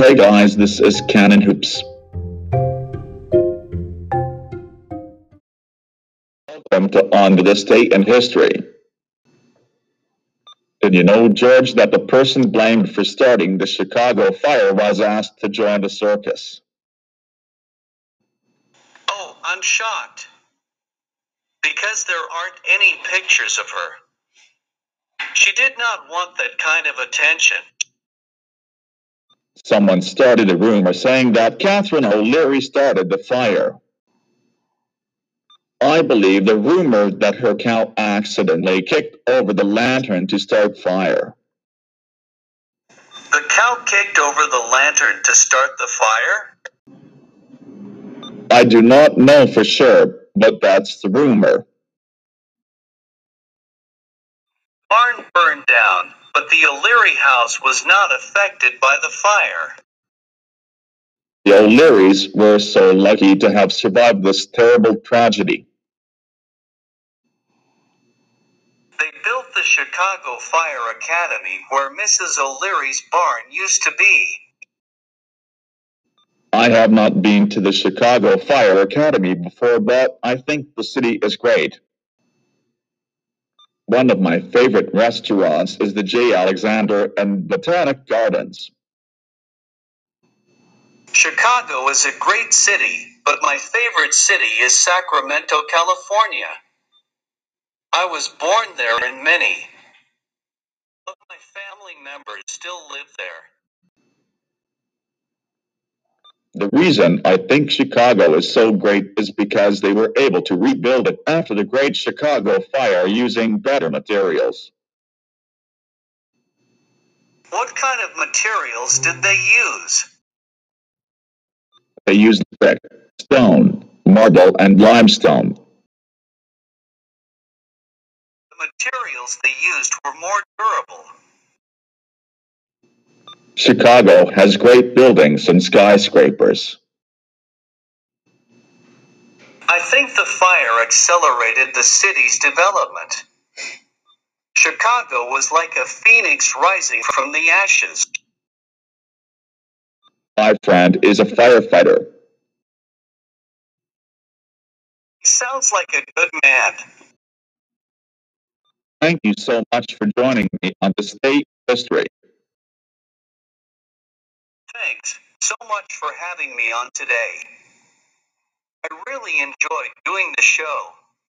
Hey guys, this is Cannon Hoops. Welcome to On This Day in History. Did you know, George, that the person blamed for starting the Chicago fire was asked to join the circus? Oh, I'm shocked. Because there aren't any pictures of her. She did not want that kind of attention. Someone started a rumor saying that Catherine O'Leary started the fire. I believe the rumor that her cow accidentally kicked over the lantern to start fire. The cow kicked over the lantern to start the fire? I do not know for sure, but that's the rumor. Barn burned down, but the O'Leary house was not affected by the fire. The O'Learys were so lucky to have survived this terrible tragedy. They built the Chicago Fire Academy where Mrs. O'Leary's barn used to be. I have not been to the Chicago Fire Academy before, but I think the city is great. One of my favorite restaurants is the J. Alexander and Botanic Gardens. Chicago is a great city, but my favorite city is Sacramento, California. I was born there and many of my family members still live there. The reason I think Chicago is so great is because they were able to rebuild it after the Great Chicago Fire using better materials. What kind of materials did they use? They used brick, stone, marble, and limestone. The materials they used were more durable. Chicago has great buildings and skyscrapers. I think the fire accelerated the city's development. Chicago was like a phoenix rising from the ashes. My friend is a firefighter. He sounds like a good man. Thank you so much for joining me on the State History. Thanks so much for having me on today. I really enjoyed doing the show.